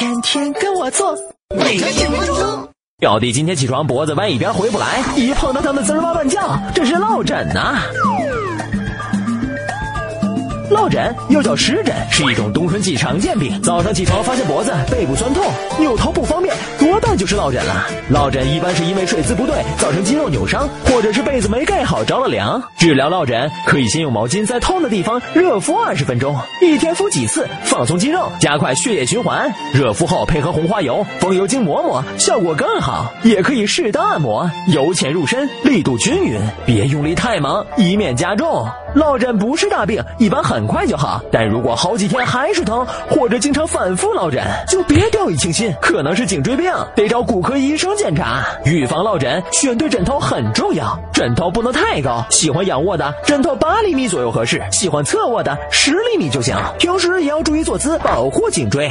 天天跟我做，每天十分钟。表弟今天起床脖子弯一边回不来，一碰到他们滋儿哇乱叫，这是落枕呐。落枕又叫湿疹，是一种冬春季常见病。早上起床发现脖子、背部酸痛，扭头不方便，就是落枕了。落枕一般是因为睡姿不对，造成肌肉扭伤，或者是被子没盖好着了凉。治疗落枕可以先用毛巾在痛的地方热敷二十分钟，一天敷几次，放松肌肉，加快血液循环。热敷后配合红花油、风油精抹抹，效果更好。也可以适当按摩，由浅入深，力度均匀，别用力太猛，以免加重。落枕不是大病，一般很快就好。但如果好几天还是疼，或者经常反复落枕，就别掉以轻心，可能是颈椎病，得找骨科医生检查。预防落枕，选对枕头很重要，枕头不能太高。喜欢仰卧的，枕头八厘米左右合适；喜欢侧卧的，十厘米就行。平时也要注意坐姿，保护颈椎。